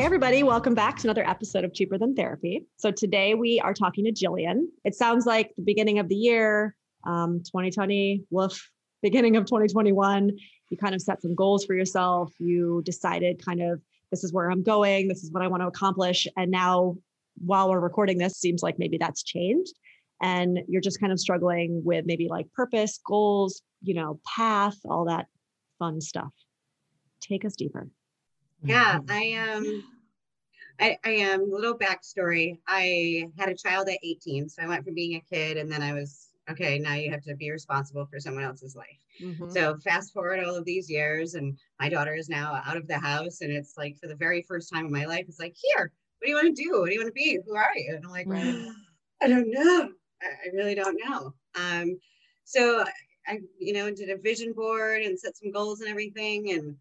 Hey, everybody, welcome back to another episode of Cheaper Than Therapy. So, today we are talking to Jillian. It sounds like the beginning of the year, um, 2020, woof, beginning of 2021. You kind of set some goals for yourself. You decided, kind of, this is where I'm going, this is what I want to accomplish. And now, while we're recording this, seems like maybe that's changed. And you're just kind of struggling with maybe like purpose, goals, you know, path, all that fun stuff. Take us deeper. Yeah. I am. Um, I, I am. A little backstory. I had a child at 18, so I went from being a kid, and then I was okay. Now you have to be responsible for someone else's life. Mm-hmm. So fast forward all of these years, and my daughter is now out of the house, and it's like for the very first time in my life, it's like, here, what do you want to do? What do you want to be? Who are you? And I'm like, I don't know. I, I really don't know. Um, so I, you know, did a vision board and set some goals and everything, and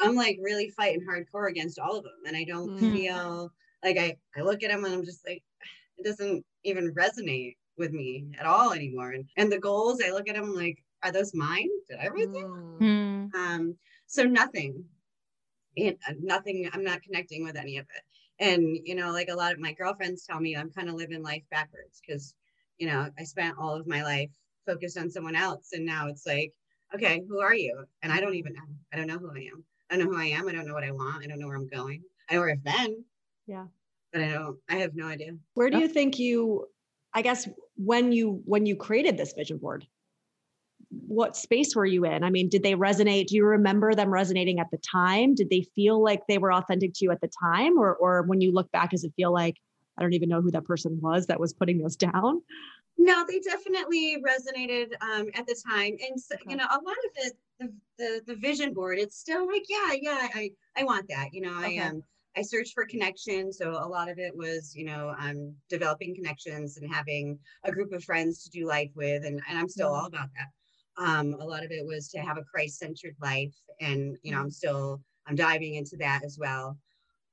I'm like really fighting hardcore against all of them. And I don't mm-hmm. feel like I, I look at them and I'm just like, it doesn't even resonate with me at all anymore. And, and the goals, I look at them like, are those mine? Did I write them? Mm-hmm. Um, so nothing, it, nothing, I'm not connecting with any of it. And, you know, like a lot of my girlfriends tell me I'm kind of living life backwards because, you know, I spent all of my life focused on someone else. And now it's like, okay, who are you? And I don't even know. I don't know who I am. I don't know who I am. I don't know what I want. I don't know where I'm going. I know where I've been. Yeah. But I don't, I have no idea. Where do oh. you think you, I guess when you, when you created this vision board, what space were you in? I mean, did they resonate? Do you remember them resonating at the time? Did they feel like they were authentic to you at the time? Or, or when you look back, does it feel like, I don't even know who that person was that was putting those down? No, they definitely resonated um, at the time. And, so, okay. you know, a lot of it, the, the, the vision board, it's still like, yeah, yeah, I, I want that. You know, okay. I um, I searched for connection, So a lot of it was, you know, I'm developing connections and having a group of friends to do life with. And, and I'm still mm-hmm. all about that. Um, a lot of it was to have a Christ-centered life. And, you know, I'm mm-hmm. still, I'm diving into that as well.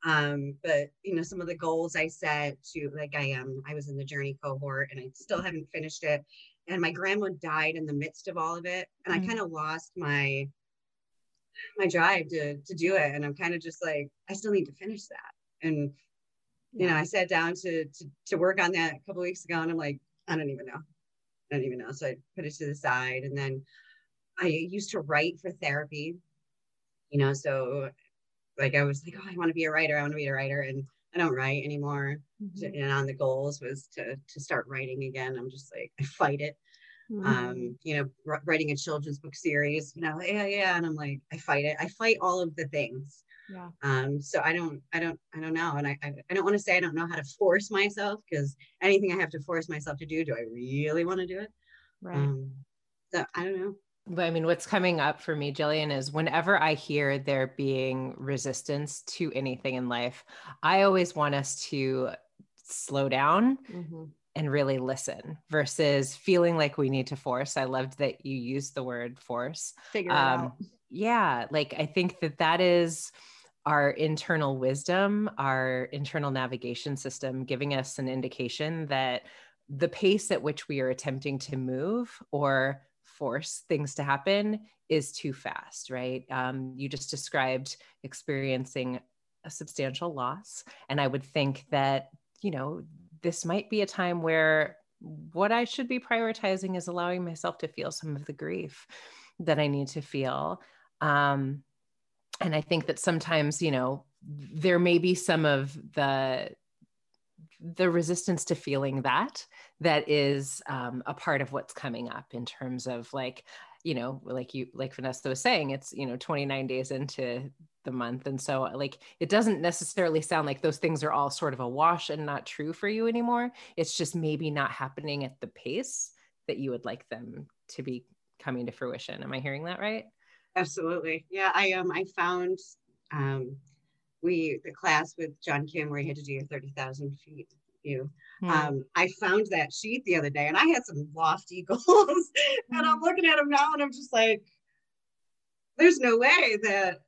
Um, but you know, some of the goals I set to like I am, um, I was in the journey cohort and I still haven't finished it. And my grandma died in the midst of all of it. And mm-hmm. I kind of lost my my drive to to do it. And I'm kind of just like, I still need to finish that. And you know, I sat down to to to work on that a couple weeks ago and I'm like, I don't even know. I don't even know. So I put it to the side. And then I used to write for therapy, you know, so like I was like, oh, I want to be a writer. I want to be a writer, and I don't write anymore. Mm-hmm. And on the goals was to to start writing again. I'm just like I fight it. Mm-hmm. Um, you know, writing a children's book series. You know, yeah, yeah, and I'm like I fight it. I fight all of the things. Yeah. Um, so I don't, I don't, I don't know. And I, I, I don't want to say I don't know how to force myself because anything I have to force myself to do, do I really want to do it? Right. Um, so I don't know. I mean, what's coming up for me, Jillian, is whenever I hear there being resistance to anything in life, I always want us to slow down mm-hmm. and really listen versus feeling like we need to force. I loved that you used the word force. Figure um, it out. Yeah. Like, I think that that is our internal wisdom, our internal navigation system, giving us an indication that the pace at which we are attempting to move or force things to happen is too fast, right? Um, you just described experiencing a substantial loss. And I would think that, you know, this might be a time where what I should be prioritizing is allowing myself to feel some of the grief that I need to feel. Um, and I think that sometimes, you know, there may be some of the the resistance to feeling that that is um, a part of what's coming up in terms of like you know like you like vanessa was saying it's you know 29 days into the month. And so like it doesn't necessarily sound like those things are all sort of a wash and not true for you anymore. It's just maybe not happening at the pace that you would like them to be coming to fruition. Am i hearing that right? Absolutely. Yeah, I um I found um we the class with John Kim where he had to do your 30,000 feet view. Hmm. Um, I found that sheet the other day and I had some lofty goals. and I'm looking at them now and I'm just like, there's no way that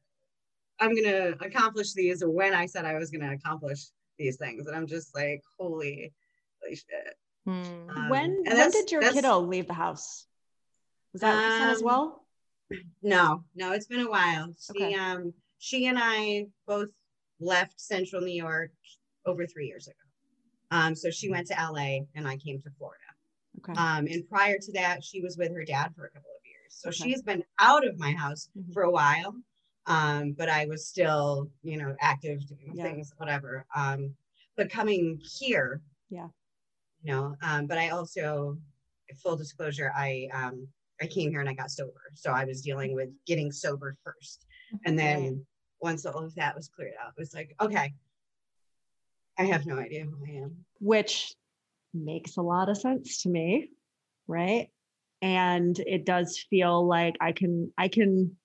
I'm gonna accomplish these or when I said I was gonna accomplish these things. And I'm just like, holy, holy shit. Hmm. Um, when when did your kiddo leave the house? Was that um, recent as well? No, no, it's been a while. She okay. um she and I both left central New York over three years ago. Um, so she went to LA and I came to Florida. Okay. Um, and prior to that, she was with her dad for a couple of years. So okay. she's been out of my house mm-hmm. for a while. Um, but I was still, you know, active doing yeah. things, whatever. Um, but coming here, yeah, you know, um, but I also, full disclosure, I um, I came here and I got sober. So I was dealing with getting sober first. And then once all of that was cleared out, it was like, okay, I have no idea who I am. Which makes a lot of sense to me, right? And it does feel like I can, I can,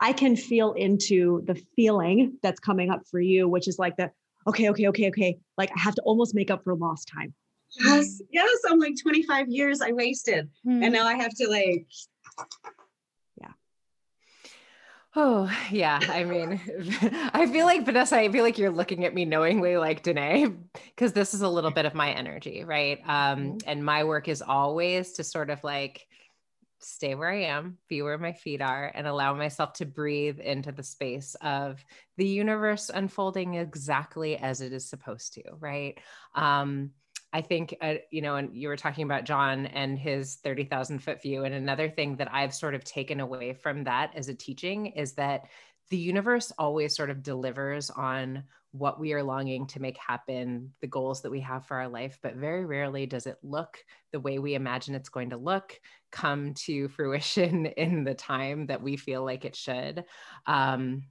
I can feel into the feeling that's coming up for you, which is like the, okay, okay, okay, okay. Like I have to almost make up for lost time. Yes, yes. I'm like 25 years I wasted. Hmm. And now I have to like Oh, yeah. I mean, I feel like Vanessa, I feel like you're looking at me knowingly like Danae, because this is a little bit of my energy, right? Um, mm-hmm. and my work is always to sort of like stay where I am, be where my feet are, and allow myself to breathe into the space of the universe unfolding exactly as it is supposed to, right? Um, I think, uh, you know, and you were talking about John and his 30,000 foot view. And another thing that I've sort of taken away from that as a teaching is that the universe always sort of delivers on what we are longing to make happen, the goals that we have for our life, but very rarely does it look the way we imagine it's going to look, come to fruition in the time that we feel like it should. Um,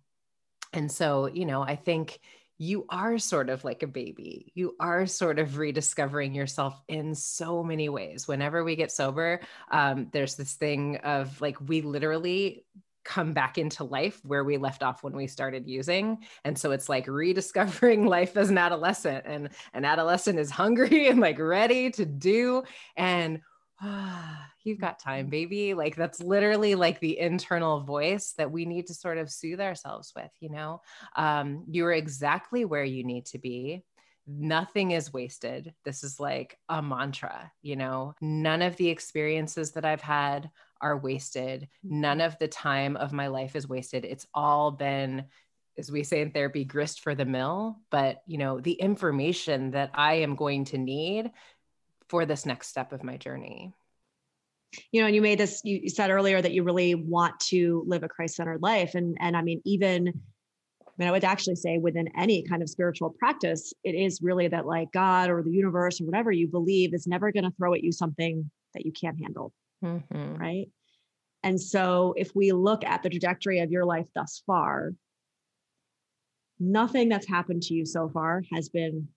and so, you know, I think you are sort of like a baby. You are sort of rediscovering yourself in so many ways. Whenever we get sober, um, there's this thing of like we literally come back into life where we left off when we started using and so it's like rediscovering life as an adolescent and an adolescent is hungry and like ready to do and ah, you've got time, baby. Like that's literally like the internal voice that we need to sort of soothe ourselves with, you know? Um, you're exactly where you need to be. Nothing is wasted. This is like a mantra, you know? None of the experiences that I've had are wasted. None of the time of my life is wasted. It's all been as we say in therapy grist for the mill but you know the information that i am going to need for this next step of my journey? You know and you made this you said earlier that you really want to live a christ-centered life. And and i mean even i mean i would actually say within any kind of spiritual practice it is really that like god or the universe or whatever you believe is never going to throw at you something that you can't handle. Mm-hmm. right? And so if we look at the trajectory of your life thus far nothing that's happened to you so far has been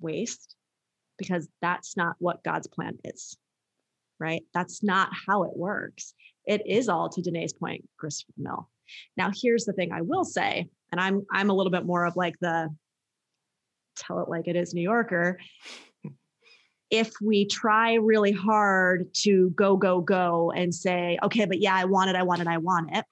waste because that's not what god's plan is right? That's not how it works. It is all to Danae's point, grist mill. Now, here's the thing I will say, and I'm I'm a little bit more of like the tell it like it is New Yorker. If we try really hard to go, go, go and say, okay, but yeah, I want it, I want it, I want it,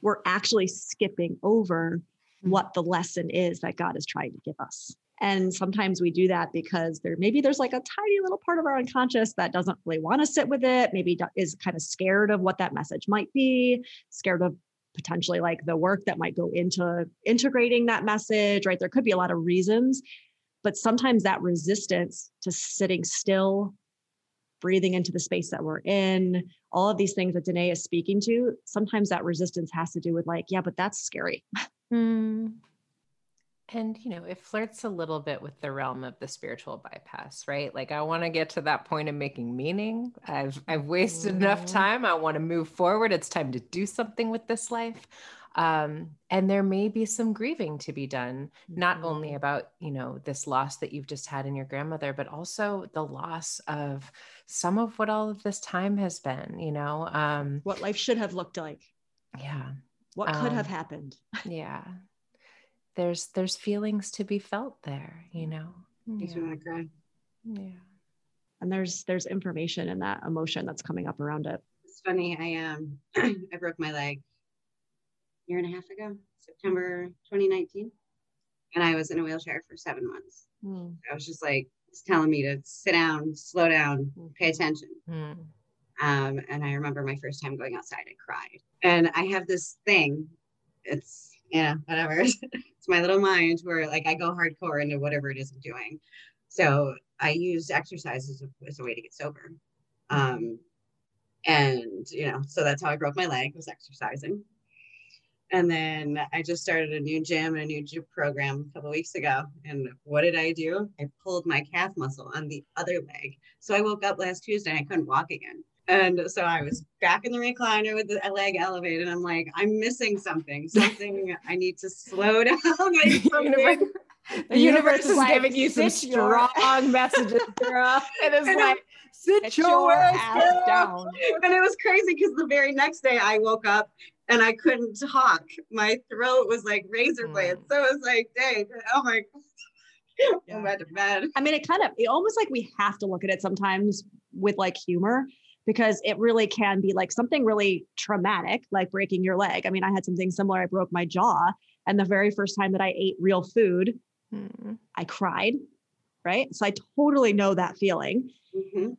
we're actually skipping over hmm. what the lesson is that God is trying to give us. And sometimes we do that because there maybe there's like a tiny little part of our unconscious that doesn't really want to sit with it, maybe is kind of scared of what that message might be, scared of potentially like the work that might go into integrating that message, right? There could be a lot of reasons, but sometimes that resistance to sitting still, breathing into the space that we're in, all of these things that Danae is speaking to, sometimes that resistance has to do with like, yeah, but that's scary. Mm. And, you know, it flirts a little bit with the realm of the spiritual bypass, right? Like I want to get to that point of making meaning. I've I've wasted mm-hmm. enough time. I want to move forward. It's time to do something with this life. Um, and there may be some grieving to be done, not mm-hmm. only about, you know, this loss that you've just had in your grandmother, but also the loss of some of what all of this time has been, you know. Um, what life should have looked like Yeah. What could um, have happened? yeah. There's there's feelings to be felt there, you know. Makes yeah. me want to cry. Yeah. And there's there's information in that emotion that's coming up around it. It's funny. I um I broke my leg a year and a half ago, September 2019, and I was in a wheelchair for seven months. Mm. I was just like, it's telling me to sit down, slow down, pay attention. Mm. Um, and I remember my first time going outside, I cried. And I have this thing, it's, yeah, whatever. it's my little mind where like I go hardcore into whatever it is I'm doing. So I use exercise as a, as a way to get sober. Um, and, you know, so that's how I broke my leg was exercising. And then I just started a new gym and a new gym program a couple weeks ago. And what did I do? I pulled my calf muscle on the other leg. So I woke up last Tuesday and I couldn't walk again. And so I was back in the recliner with the leg elevated. I'm like, I'm missing something. Something I need to slow down. Like the universe, the universe is like, giving you some strong your... messages, girl. And It is and like, sit your, ass down. And it was crazy because the very next day I woke up and I couldn't talk. My throat was like razor blades. Mm. So it was like, dang, oh my yeah. I'm to bed. I mean, it kind of, it almost like we have to look at it sometimes with like humor because it really can be like something really traumatic, like breaking your leg. I mean, I had something similar. I broke my jaw. And the very first time that I ate real food, mm-hmm. I cried. Right. So I totally know that feeling. Mm-hmm.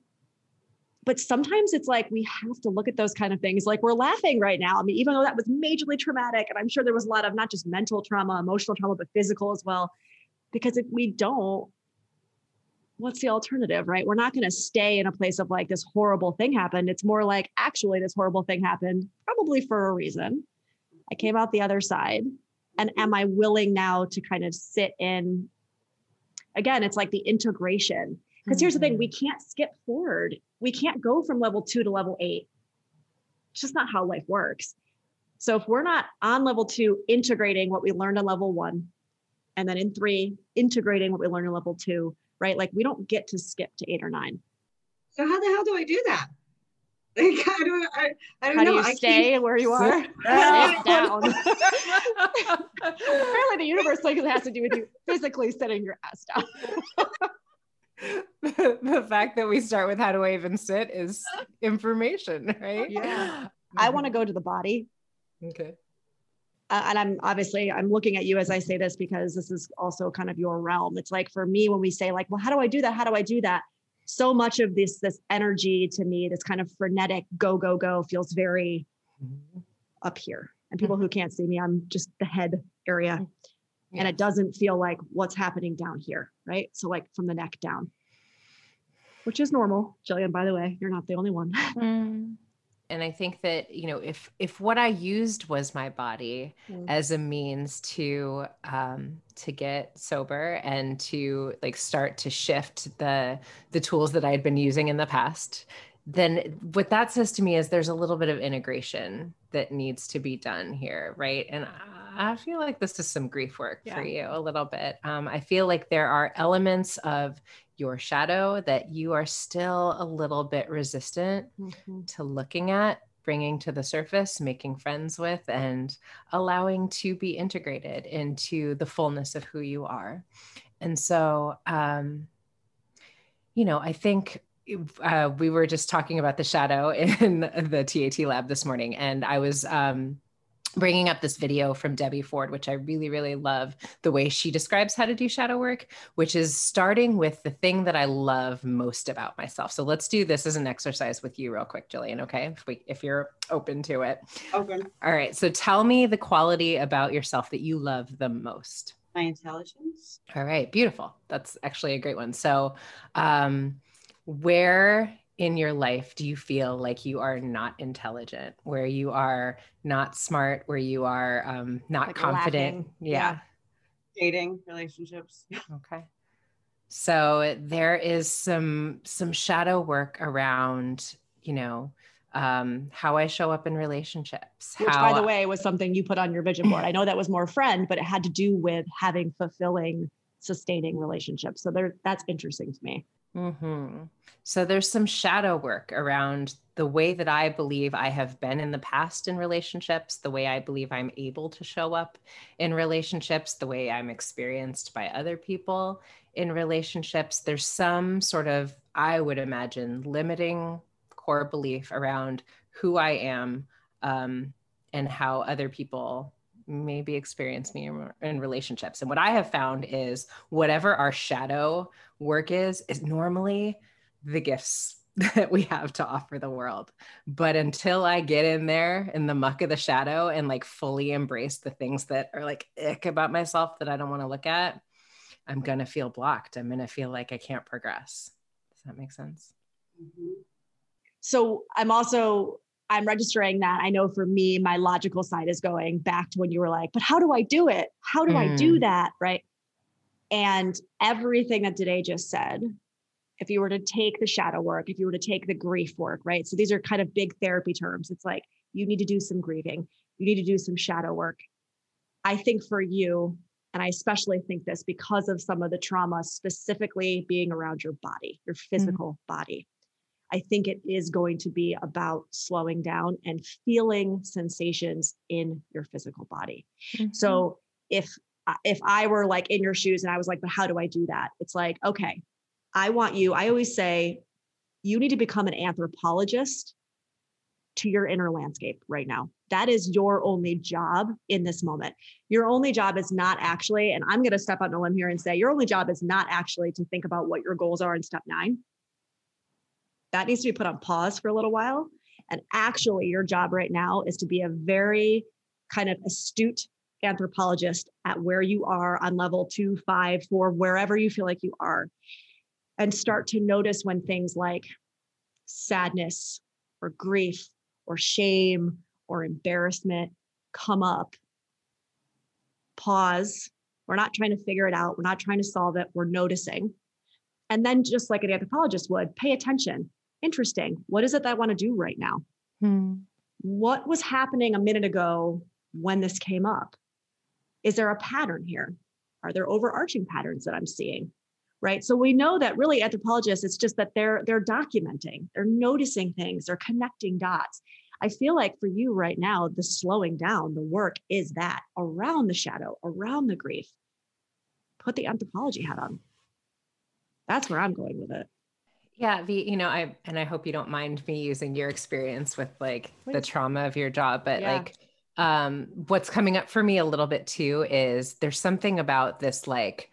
But sometimes it's like we have to look at those kind of things. Like we're laughing right now. I mean, even though that was majorly traumatic, and I'm sure there was a lot of not just mental trauma, emotional trauma, but physical as well. Because if we don't, what's the alternative, right? We're not going to stay in a place of like this horrible thing happened. It's more like actually this horrible thing happened, probably for a reason. I came out the other side. And am I willing now to kind of sit in? Again, it's like the integration. Because mm-hmm. here's the thing we mm-hmm. can't skip forward, we can't go from level two to level eight. It's just not how life works. So if we're not on level two, integrating what we learned on level one, and then in three, integrating what we learned in level two, right? Like we don't get to skip to eight or nine. So how the hell do I do that? Like, I don't, I, I don't how know. do you I stay where you are? Sit down. Apparently, the universe like it has to do with you physically sitting your ass down. the, the fact that we start with how do I even sit is information, right? Yeah. I want to go to the body. Okay uh, and I'm obviously I'm looking at you as I say this because this is also kind of your realm. It's like for me when we say like, well, how do I do that? How do I do that? So much of this this energy to me, this kind of frenetic go go go, feels very mm-hmm. up here. And people mm-hmm. who can't see me, I'm just the head area, mm-hmm. and it doesn't feel like what's happening down here, right? So like from the neck down, which is normal. Jillian, by the way, you're not the only one. Mm and i think that you know if if what i used was my body mm. as a means to um to get sober and to like start to shift the the tools that i had been using in the past then what that says to me is there's a little bit of integration that needs to be done here right and i feel like this is some grief work yeah. for you a little bit um, i feel like there are elements of your shadow that you are still a little bit resistant mm-hmm. to looking at, bringing to the surface, making friends with, and allowing to be integrated into the fullness of who you are. And so, um, you know, I think uh, we were just talking about the shadow in the TAT lab this morning, and I was um, bringing up this video from Debbie Ford, which I really, really love the way she describes how to do shadow work, which is starting with the thing that I love most about myself. So let's do this as an exercise with you real quick, Jillian. Okay. If we, if you're open to it. Open. All right. So tell me the quality about yourself that you love the most. My intelligence. All right. Beautiful. That's actually a great one. So, um, where in your life do you feel like you are not intelligent, where you are not smart, where you are um, not like confident? Yeah. yeah. Dating, relationships. okay. So there is some some shadow work around, you know, um, how I show up in relationships. Which, by the way, was something you put on your vision board. I know that was more friend, but it had to do with having fulfilling, sustaining relationships. So there, that's interesting to me. Mm-hmm. So there's some shadow work around the way that I believe I have been in the past in relationships, the way I believe I'm able to show up in relationships, the way I'm experienced by other people in relationships, there's some sort of, I would imagine, limiting core belief around who I am um, and how other people maybe experience me in, relationships. And what I have found is whatever our shadow work is, is normally the gifts that we have to offer the world. But until I get in there in the muck of the shadow and like fully embrace the things that are like ick about myself that I don't want to look at, I'm going to feel blocked. I'm going to feel like I can't progress. Does that make sense? Mm-hmm. So I'm also I'm registering that. I know for me, my logical side is going back to when you were like, but how do I do it? How do mm. I do mm. that? Right. And everything that Danae just said, if you were to take the shadow work, if you were to take the grief work, right? So these are kind of big therapy terms. It's like you need to do some grieving, you need to do some shadow work. I think for you, and I especially think this because of some of the trauma, specifically being around your body, your mm-hmm. physical mm-hmm. body. I think it is going to be about slowing down and feeling sensations in your physical body. Mm-hmm. So if if I were like in your shoes and I was like, but how do I do that? It's like, okay, I want you, I always say, you need to become an anthropologist to your inner landscape right now. That is your only job in this moment. Your only job is not actually, and I'm going to step out on a limb here and say, your only job is not actually to think about what your goals are in step nine that needs to be put on pause for a little while. And actually, your job right now is to be a very kind of astute anthropologist at where you are on level two, five, four, wherever you feel like you are, and start to notice when things like sadness or grief or shame or embarrassment come up. Pause. We're not trying to figure it out. We're not trying to solve it. We're noticing. And then, just like an anthropologist would, pay attention interesting. What is it that I want to do right now? Hmm. What was happening a minute ago when this came up? Is there a pattern here? Are there overarching patterns that I'm seeing? Right. So we know that really anthropologists, it's just that they're they're documenting, they're noticing things, they're connecting dots. I feel like for you right now, the slowing down, the work is that around the shadow, around the grief. Put the anthropology hat on. That's where I'm going with it. Yeah, the you know, I and I hope you don't mind me using your experience with like Please. the trauma of your job, but yeah. like um what's coming up for me a little bit too is there's something about this like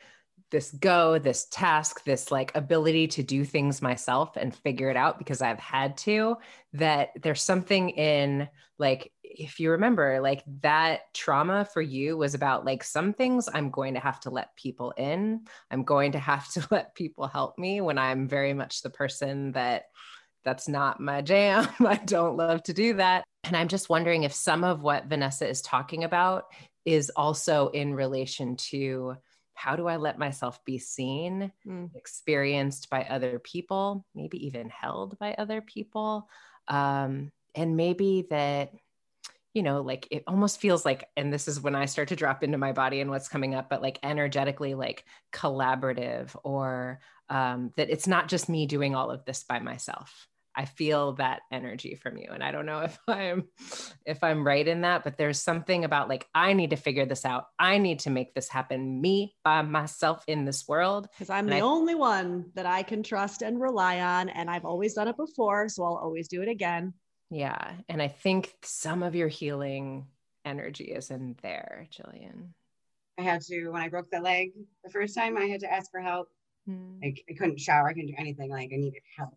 this go, this task, this like ability to do things myself and figure it out because I've had to, that there's something in like if you remember, like that trauma for you was about like some things I'm going to have to let people in. I'm going to have to let people help me when I'm very much the person that that's not my jam. I don't love to do that. And I'm just wondering if some of what Vanessa is talking about is also in relation to how do I let myself be seen, mm. experienced by other people, maybe even held by other people? Um, and maybe that you know, like it almost feels like, and this is when I start to drop into my body and what's coming up, but like energetically, like collaborative, or um, that it's not just me doing all of this by myself. I feel that energy from you, and I don't know if I'm if I'm right in that, but there's something about like I need to figure this out. I need to make this happen, me by myself in this world, because I'm and the I, only one that I can trust and rely on, and I've always done it before, so I'll always do it again. Yeah. And I think some of your healing energy is in there, Jillian. I had to, when I broke the leg the first time, I had to ask for help. Hmm. Like I couldn't shower, I couldn't do anything. Like I needed help.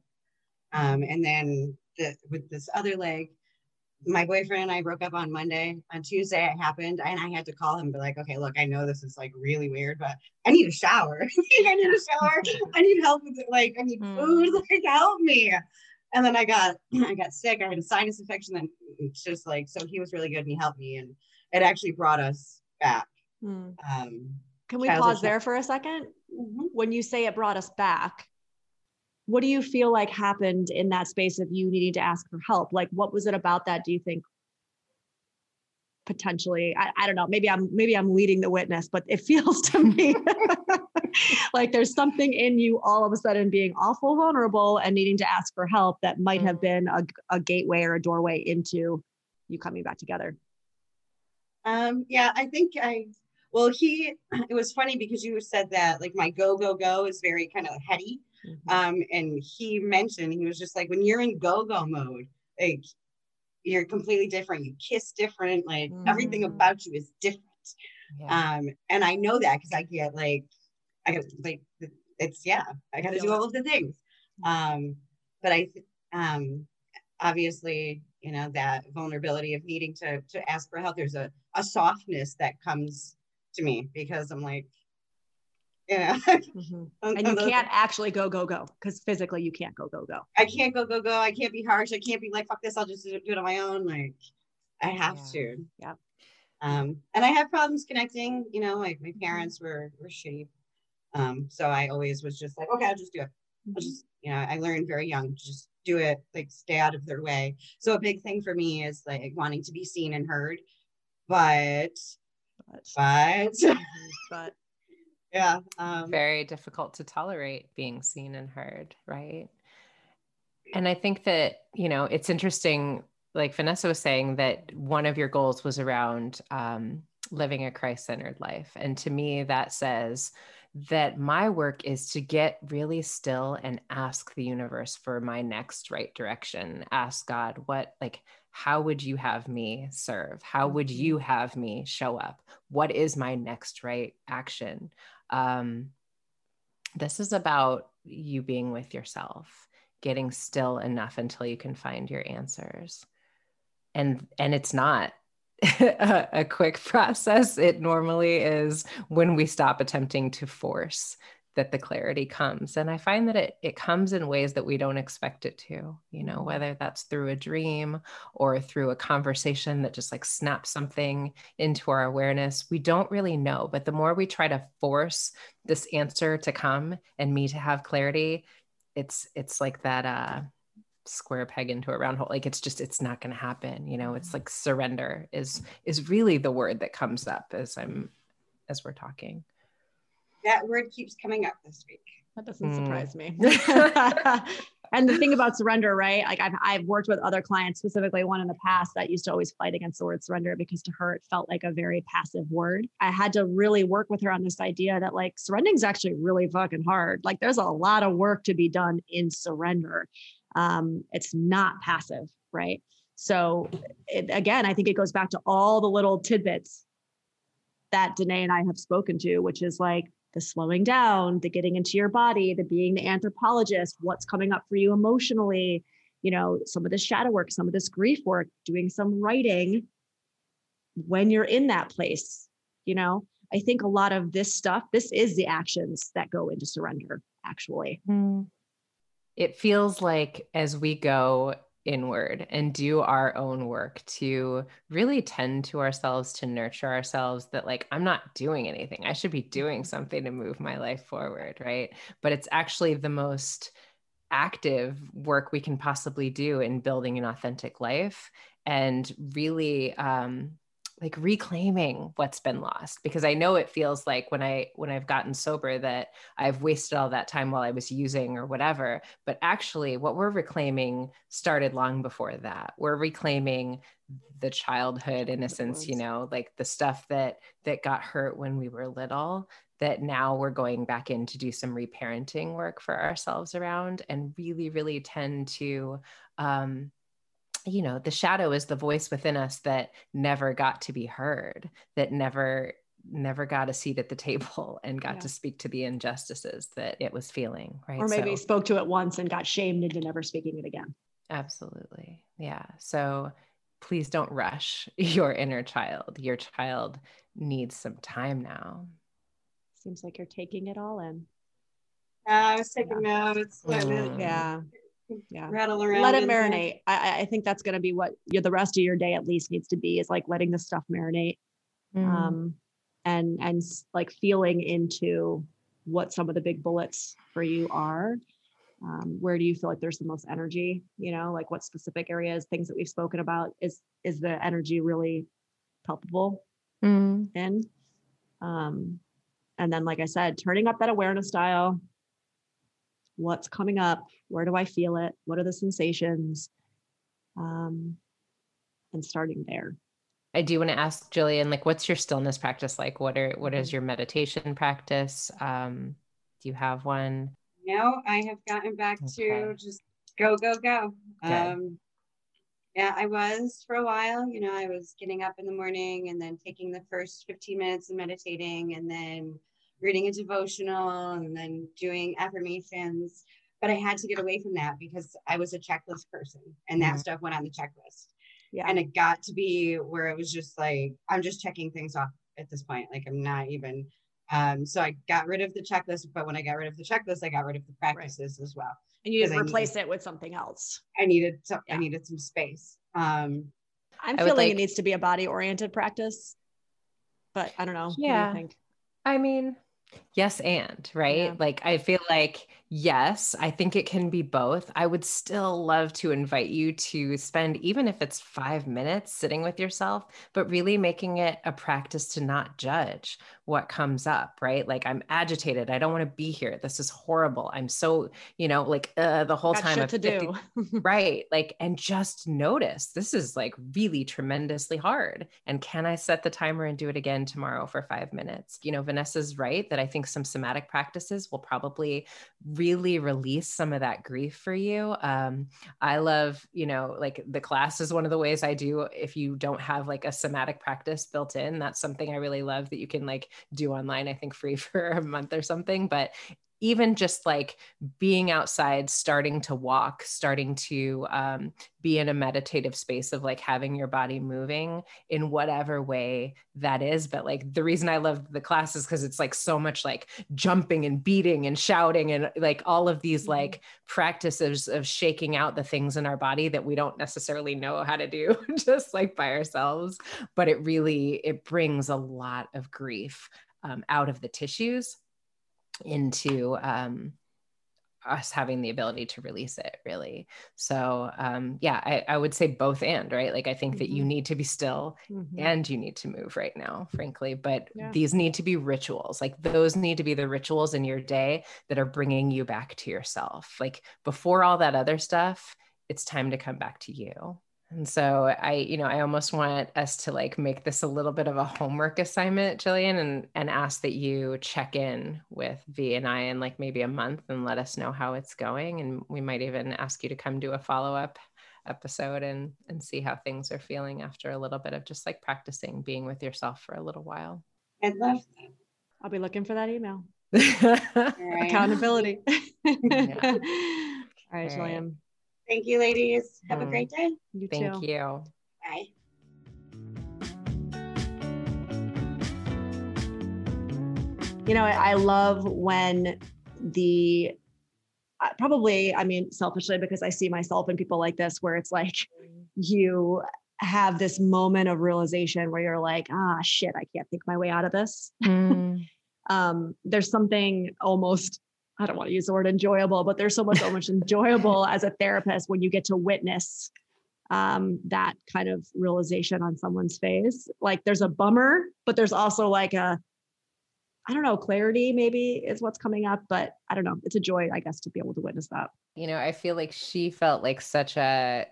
Um, and then the, with this other leg, my boyfriend and I broke up on Monday. On Tuesday, it happened, and I had to call him and be like, "Okay, look, I know this is like really weird, but I need a shower. I need a shower. I need help with it. Like, I need mm. food. Like, help me." And then I got I got sick. I had a sinus infection. Then it's just like so he was really good and he helped me, and it actually brought us back. Hmm. Um, Can we pause there for a 2nd mm-hmm. When you say it brought us back, what do you feel like happened in that space of you needing to ask for help? Like, what was it about that? Do you think potentially? I, I don't know. Maybe I'm maybe I'm leading the witness, but it feels to me like there's something in you all of a sudden being awful vulnerable and needing to ask for help that might have mm-hmm. been a, a gateway or a doorway into you coming back together. Um, yeah, I think I, well, he, it was funny because you said that like my go, go, go is very kind of heady. Mm-hmm. Um, and he mentioned, he was just like, when you're in go, go mode, like you're completely different. You kiss different, like mm-hmm. everything about you is different. Yeah. Um, and I know that because I get like, I get like, it's yeah, I got to do all of the things. Mm-hmm. Um, but I, um, obviously, you know, that vulnerability of needing to to ask for help. There's a a softness that comes to me because I'm like, yeah. Mm-hmm. and you can't actually go, go, go because physically you can't go, go, go. I can't go, go, go. I can't be harsh. I can't be like, fuck this. I'll just do it on my own. Like, I have yeah. to. Yeah. Um, and I have problems connecting. You know, like my parents were were shitty. Um, so I always was just like, okay, I'll just do it. I'll mm-hmm. just, you know, I learned very young, just do it, like stay out of their way. So a big thing for me is like wanting to be seen and heard. But but but, but yeah um, very difficult to tolerate being seen and heard right and i think that you know it's interesting like vanessa was saying that one of your goals was around um, living a christ-centered life and to me that says that my work is to get really still and ask the universe for my next right direction. Ask god what like how would you have me serve? How would you mm-hmm. have me show up? What is my next right action? Um, this is about you being with yourself getting still enough until you can find your answers. And and it's not a, a quick process. It normally is when we stop attempting to force that the clarity comes. And i find that it it comes in ways that we don't expect it to you know whether that's through a dream or through a conversation that just like snaps something into our awareness. We don't really know but the more we try to force this answer to come and me to have clarity it's it's like that uh square peg into a round hole like it's just it's not going to happen you know it's mm-hmm. like surrender is is really the word that comes up as i'm as we're talking that word keeps coming up this week. That doesn't mm. surprise me. and the thing about surrender, right? Like I've, I've worked with other clients, specifically one in the past that used to always fight against the word surrender because to her it felt like a very passive word. I had to really work with her on this idea that like surrendering is actually really fucking hard. Like there's a lot of work to be done in surrender. Um, it's not passive, right? So it, again, I think it goes back to all the little tidbits that Danae and I have spoken to, which is like the slowing down, the getting into your body, the being the anthropologist, what's coming up for you emotionally, you know, some of this shadow work, some of this grief work, doing some writing when you're in that place, you know. I think a lot of this stuff, this is the actions that go into surrender, actually. Mm. It feels like as we go inward and do our own work to really tend to ourselves to nurture ourselves that like i'm not doing anything. I should be doing something to move my life forward right? But it's actually the most active work we can possibly do in building an authentic life and really um, like reclaiming what's been lost because i know it feels like when i when i've gotten sober that i've wasted all that time while i was using or whatever but actually what we're reclaiming started long before that. We're reclaiming the childhood innocence you know like the stuff that that got hurt when we were little that now we're going back in to do some reparenting work for ourselves around and really really tend to um, you know the shadow is the voice within us that never got to be heard that never never got a seat at the table and got yeah. to speak to the injustices that it was feeling right? Or maybe so, spoke to it once and got shamed into never speaking it again. Absolutely. Yeah. So please don't rush your inner child. Your child needs some time now. Seems like you're taking it all in. Yeah, i was taking yeah. notes. Mm. yeah yeah rattle around let it marinate I, I, think that's going to be what you the rest of your day at least needs to be is like letting the stuff marinate mm. um and and like feeling into what some of the big bullets for you are um, where do you feel like there's the most energy you know like what specific areas things that we've spoken about is is the energy really palpable mm. in um And then, like I said, turning up that awareness dial. What's coming up? Where do I feel it? What are the sensations? Um, and starting there. I do want to ask Jillian, like, what's your stillness practice like? What are what is your meditation practice? Um, do you have one? No, I have gotten back okay. to just go, go, go. Okay. Um, yeah, I was for a while. You know, I was getting up in the morning and then taking the first 15 minutes and meditating and then reading a devotional and then doing affirmations. But I had to get away from that because I was a checklist person and that mm-hmm. stuff went on the checklist. Yeah. And it got to be where it was just like, I'm just checking things off at this point. Like I'm not even um, so I got rid of the checklist, but when I got rid of the checklist, I got rid of the practices right. as well and you just replace needed, it with something else. I needed some, yeah. I needed some space. Um, I'm feeling like, it needs to be a body oriented practice, but I don't know. Yeah. Do I mean, yes, and right. Yeah. Like, I feel like yes, I think it can be both. I would still love to invite you to spend, even if it's five minutes sitting with yourself, but really making it a practice to not judge what comes up, right? Like, I'm agitated. I don't want to be here. This is horrible. I'm so, you know, like uh, the whole time. Shit to 50, do. right. Like, and just notice this is like really tremendously hard. And can I set the timer and do it again tomorrow for five minutes? You know, Vanessa's right that I think some somatic practices will probably really release some of that grief for you. Um, I love, you know, like the class is one of the ways I do. If you don't have like a somatic practice built in, that's something I really love that you can like do online, I think free for a month or something. But even just like being outside, starting to walk, starting to um, be in a meditative space of like having your body moving in whatever way that is. But like the reason I love the class is because it's like so much like jumping and beating and shouting and like all of these mm-hmm. like practices of shaking out the things in our body that we don't necessarily know how to do just like by ourselves. But it really, it brings a lot of grief um, out of the tissues into um, us having the ability to release it really so um yeah I, I would say both and right like i think mm-hmm. that you mm-hmm. need to be still mm-hmm. and you need to move right now frankly but yeah. these need to be rituals like those need to be the rituals in your day that are bringing you back to yourself like before all that other stuff it's time to come back to you and so I, you know, I almost want us to like make this a little bit of a homework assignment, Jillian, and and ask that you check in with V and I in like maybe a month and let us know how it's going. And we might even ask you to come do a follow-up episode and and see how things are feeling after a little bit of just like practicing being with yourself for a little while. I'd love that. I'll be looking for that email. Accountability. yeah. All right, Jillian. Thank you, ladies. Have mm. a great day. You Thank too. you. Bye. You know, I love when the probably, I mean, selfishly, because I see myself in people like this, where it's like you have this moment of realization where you're like, ah, shit, I can't think my way out of this. Mm. um, there's something almost I don't want to use the word enjoyable, but there's so much so much enjoyable as a therapist when you get to witness um, that kind of realization on someone's face. Like there's a bummer, but there's also like a, I don't know, clarity maybe is what's coming up, but I don't know. It's a joy, I guess, to be able to witness that. You know, I feel like she felt like such a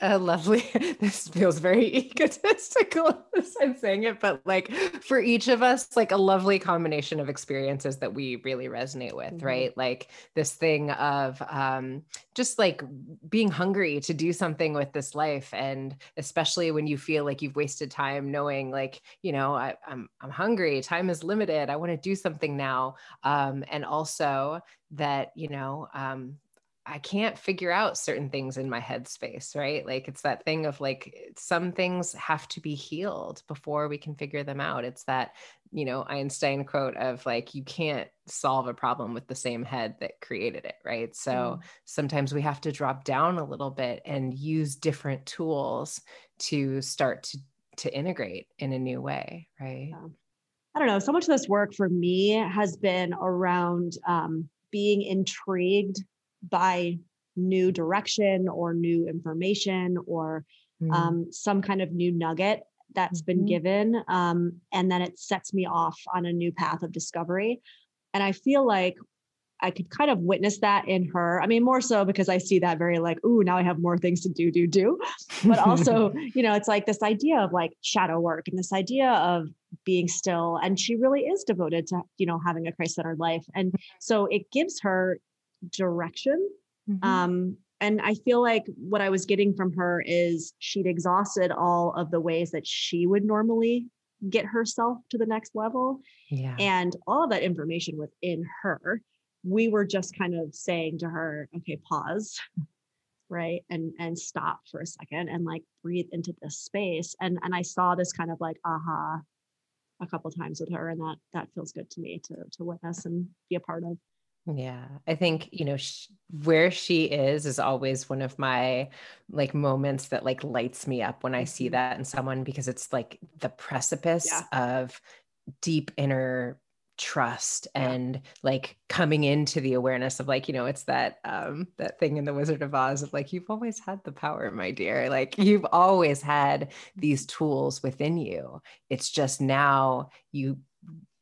a lovely this feels very egotistical as i'm saying it but like for each of us like a lovely combination of experiences that we really resonate with mm-hmm. right like this thing of um just like being hungry to do something with this life and especially when you feel like you've wasted time knowing like you know I, am I'm, I'm hungry time is limited i want to do something now um and also that you know um I can't figure out certain things in my headspace, right? Like it's that thing of like some things have to be healed before we can figure them out. It's that, you know, Einstein quote of like, you can't solve a problem with the same head that created it, right? So mm. sometimes we have to drop down a little bit and use different tools to start to, to integrate in a new way, right? Yeah. I don't know. So much of this work for me has been around um, being intrigued by new direction or new information or mm. um, some kind of new nugget that's been Mhm. given um, and then it sets me off on a new path of discovery. And i feel like i could kind of witness that in her. I mean more so because i see that very like ooh now i have more things to do do do. But also you know it's like this idea of like shadow work and this idea of being still and she really is devoted to you know having a christ-centered life. And so it gives her direction Mhm. um and i feel like what i was getting from her is she'd exhausted all of the ways that she would normally get herself to the next level yeah. and all of that information within her we were just kind of saying to her okay pause right and and stop for a second and like breathe into this space and and i saw this kind of like aha a couple times with her and that that feels good to me to to witness and be a part of Yeah, I think, you know, sh- where she is is always one of my like moments that like lights me up when I see Mhm. that in someone because it's like the precipice of deep inner trust Yeah. and like coming into the awareness of like, you know, it's that um that thing in the Wizard of Oz of like you've always had the power, my dear. Like you've always had these tools within you. It's just now you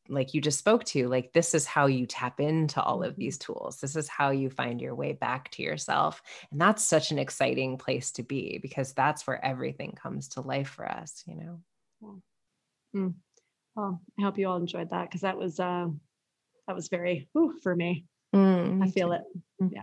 like you just spoke to like this is how you tap into all of these tools. This is how you find your way back to yourself. And that's such an exciting place to be because that's where everything comes to life for us you know? Well i hope you all enjoyed that because that was uh that was very whew, for me. Mm, i feel it. Yeah.